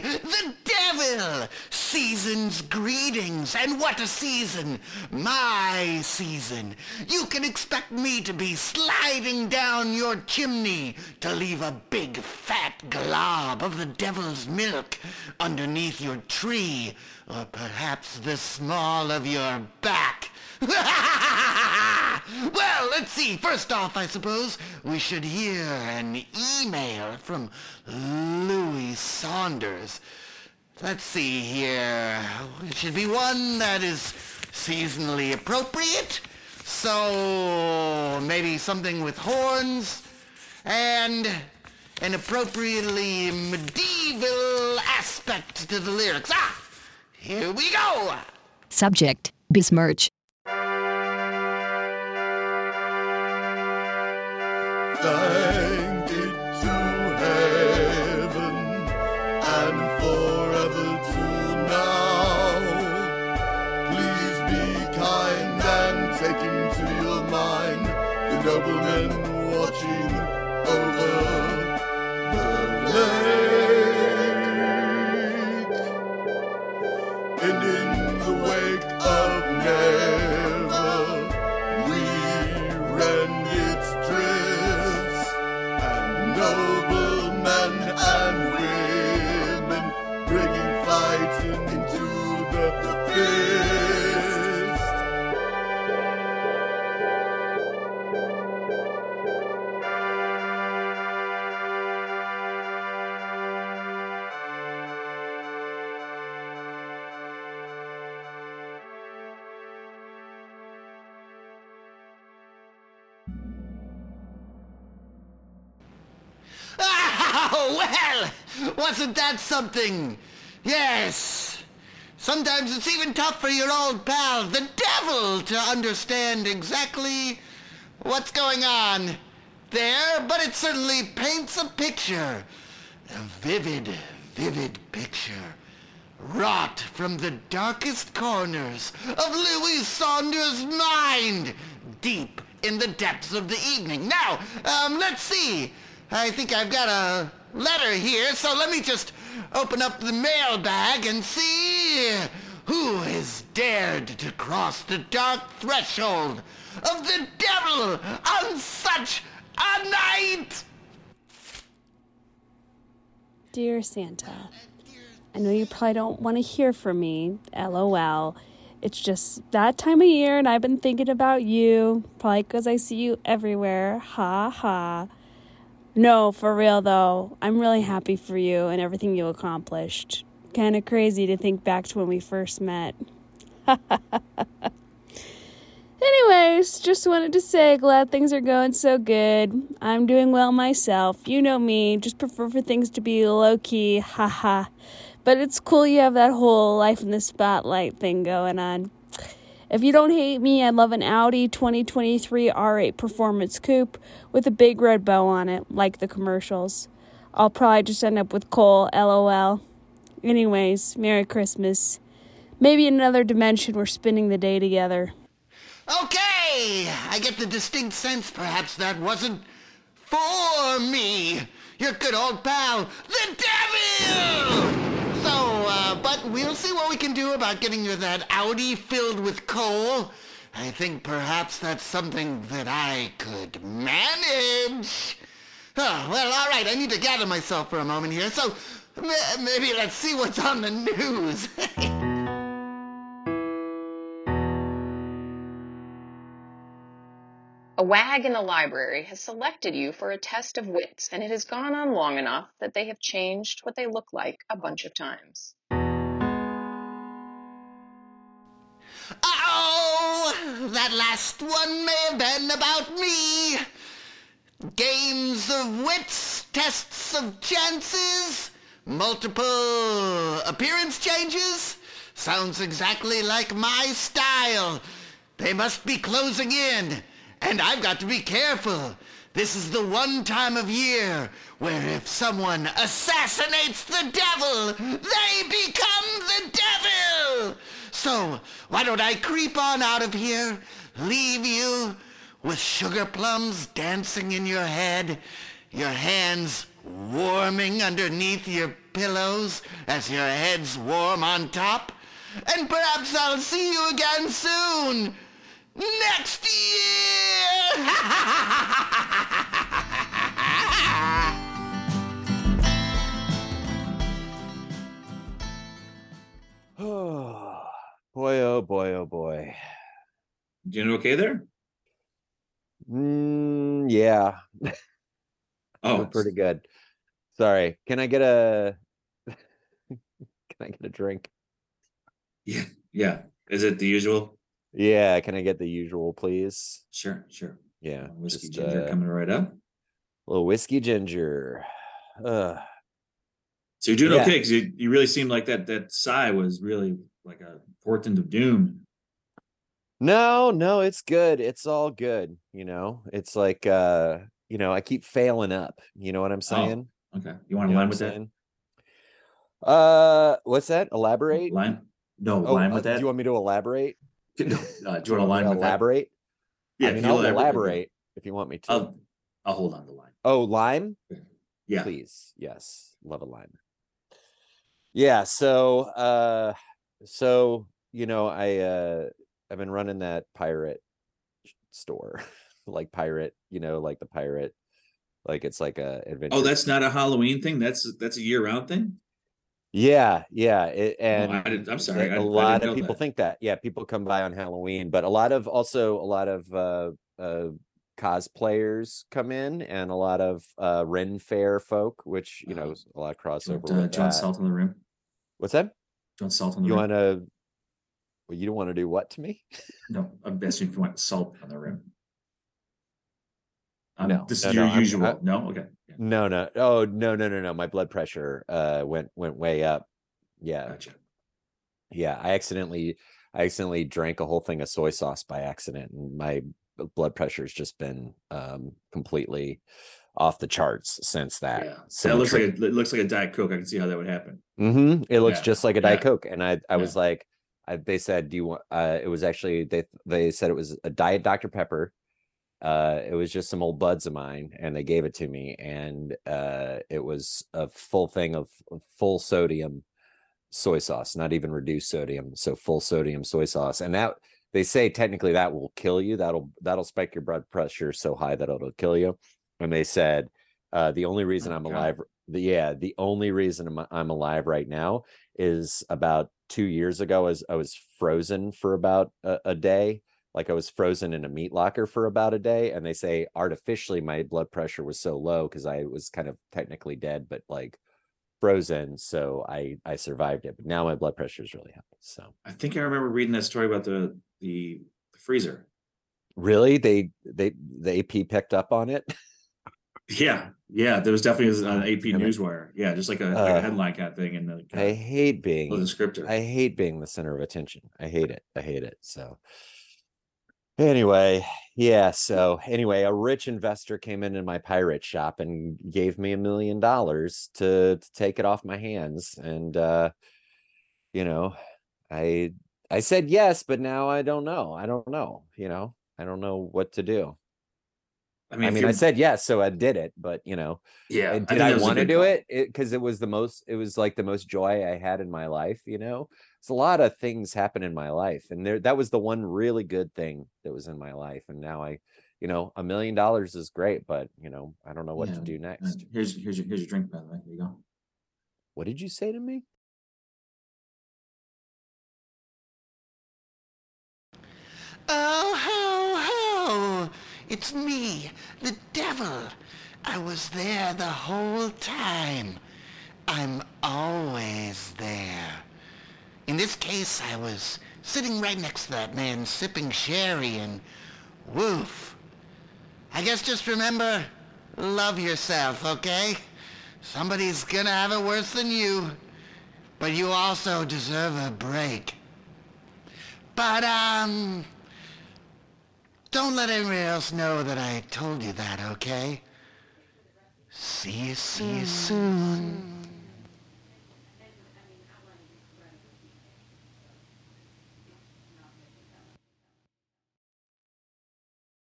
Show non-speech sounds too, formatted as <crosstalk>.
the devil! Season's greetings, and what a season! My season. You can expect me to be sliding down your chimney to leave a big fat glob of the devil's milk underneath your tree, or perhaps the small of your back. <laughs> well, let's see. First off, I suppose we should hear an email from Louie Saunders. Let's see here. It should be one that is seasonally appropriate. So maybe something with horns and an appropriately medieval aspect to the lyrics. Ah, here we go. Subject Besmirch. The noblemen watching over the lake. And in the wake of never, we rend its drifts, and noblemen and women Well, wasn't that something? Yes. Sometimes it's even tough for your old pal, the devil, to understand exactly what's going on there, but it certainly paints a picture. A vivid, vivid picture. Wrought from the darkest corners of Louie Saunders' mind, deep in the depths of the evening. Now, um, let's see. I think I've got a letter here, so let me just open up the mailbag and see who has dared to cross the dark threshold of the devil on such a night. Dear Santa, I know you probably don't want to hear from me, lol. It's just that time of year and I've been thinking about you, probably because I see you everywhere. Ha ha. No, for real though, I'm really happy for you and everything you accomplished. Kind of crazy to think back to when we first met. <laughs> Anyways, just wanted to say glad things are going so good. I'm doing well myself. You know me, just prefer for things to be low key, haha. But it's cool you have that whole life in the spotlight thing going on. If you don't hate me, I'd love an Audi 2023 R8 Performance Coupe with a big red bow on it, like the commercials. I'll probably just end up with coal, lol. Anyways, Merry Christmas. Maybe in another dimension we're spending the day together. Okay, I get the distinct sense perhaps that wasn't for me. Your good old pal, the devil! But we'll see what we can do about getting you that Audi filled with coal. I think perhaps that's something that I could manage. Oh, well, all right, I need to gather myself for a moment here, so maybe let's see what's on the news. <laughs> A wag in the library has selected you for a test of wits, and it has gone on long enough that they have changed what they look like a bunch of times. Oh, that last one may have been about me. Games of wits, tests of chances, multiple appearance changes. Sounds exactly like my style. They must be closing in, and I've got to be careful. This is the one time of year where if someone assassinates the devil, they become the devil. So why don't I creep on out of here, leave you with sugar plums dancing in your head, your hands warming underneath your pillows as your head's warm on top. And perhaps I'll see you again soon. Next year! <laughs> oh boy, oh boy. Doing okay there? Mm, yeah, <laughs> Oh, we're pretty good. Sorry, can I get a <laughs> can I get a drink? Yeah, yeah. Is it the usual? Yeah, can I get the usual, please? Sure, sure. Yeah, Whiskey just ginger uh, coming right up. a little whiskey ginger. Ugh. So you're doing yeah. okay because you, you really seemed like that that sigh was really like a portent of doom. No, no, it's good. It's all good. You know, it's like uh, you know, I keep failing up. You know what I'm saying? Okay, you want to line with I'm that? Uh, what's that? Elaborate? Line? No, Oh, line uh, with that. Do you want me to elaborate? <laughs> No, uh, do you want to <laughs> line with that? elaborate? Yeah, I mean, I'll elaborate, elaborate if you want me to. I'll I'll hold on the line. oh, lime? Yeah. Please. Yes. Love a lime. Yeah. So, uh, so, you know, I, uh, I've been running that pirate store, <laughs> like pirate, you know, like the pirate, like it's like a adventure. Oh, that's not a Halloween thing. That's that's a year round thing. Yeah, yeah, it, and I didn't- I'm sorry, a I- I lot of people that. think that. Yeah, people come by on Halloween, but a lot of also a lot of uh, uh, cosplayers come in, and a lot of uh, Ren Fair folk, which you know, Uh-huh. a lot of crossover. uh, that. salt in the room? What's that? Do you want salt in the You room? want to? Well, you don't want to do what to me? No, I'm asking if you want salt on the rim. Um, No, this no, is no, your I'm- usual. I- no, okay. Yeah, No, no. Oh, no, no, no, no. My blood pressure uh went went way up. Yeah, gotcha. yeah. I accidentally I accidentally drank a whole thing of soy sauce by accident, and my blood pressure's just been um completely off the charts since that. Yeah, So that looks like a, it looks like a diet coke. I can see how that would happen. Mm-hmm. It looks Yeah, just like a Diet yeah, Coke, and I I was like, I, they said, "Do you want?" Uh, it was actually they they said it was a Diet Dr Pepper. Uh, it was just some old buds of mine, and they gave it to me, and uh, it was a full thing of of full sodium soy sauce, not even reduced sodium, so full sodium soy sauce, and that they say technically that will kill you. That'll that'll spike your blood pressure so high that it'll kill you. And they said uh, the only reason Oh, I'm God. alive, the, yeah, the only reason I'm, I'm alive right now is about two years ago. As I was frozen for about a, a day, like I was frozen in a meat locker for about a day, and they say artificially my blood pressure was so low because I was kind of technically dead, but like frozen, so I I survived it. But now my blood pressure is really high. So I think I remember reading that story about the the, the freezer. really, they they the AP picked up on it. <laughs> Yeah, yeah, there was definitely an AP it. Newswire. Yeah, just like a, like Uh, a headline kind of thing, and I uh, hate being a descriptor. I hate being the center of attention. I hate it. I hate it. So anyway, yeah. So anyway, a rich investor came into my pirate shop and gave me a million dollars to to take it off my hands. And uh, you know, I I said yes, but now I don't know. I don't know, you know, I don't know what to do. I I mean, if mean, I said yes, so I did it, but you know, yeah. and did I, that was a want to do call. it? Because it, was the most, it was like the most joy I had in my life. You know, it's a lot of things happen in my life, and there that was the one really good thing that was in my life. And now I, you know, a million dollars is great, but you know, I don't know what Yeah, to do uh, next. Here's here's your here's your drink, by the way. There you go. What did you say to me? Oh, ho, ho! It's me, the devil. I was there the whole time. I'm always there. In this case, I was sitting right next to that man sipping sherry and woof. I guess just remember, love yourself, okay? Somebody's gonna have it worse than you. But you also deserve a break. But, um, don't let anybody else know that I told you that, okay? See you, see you hmm. soon.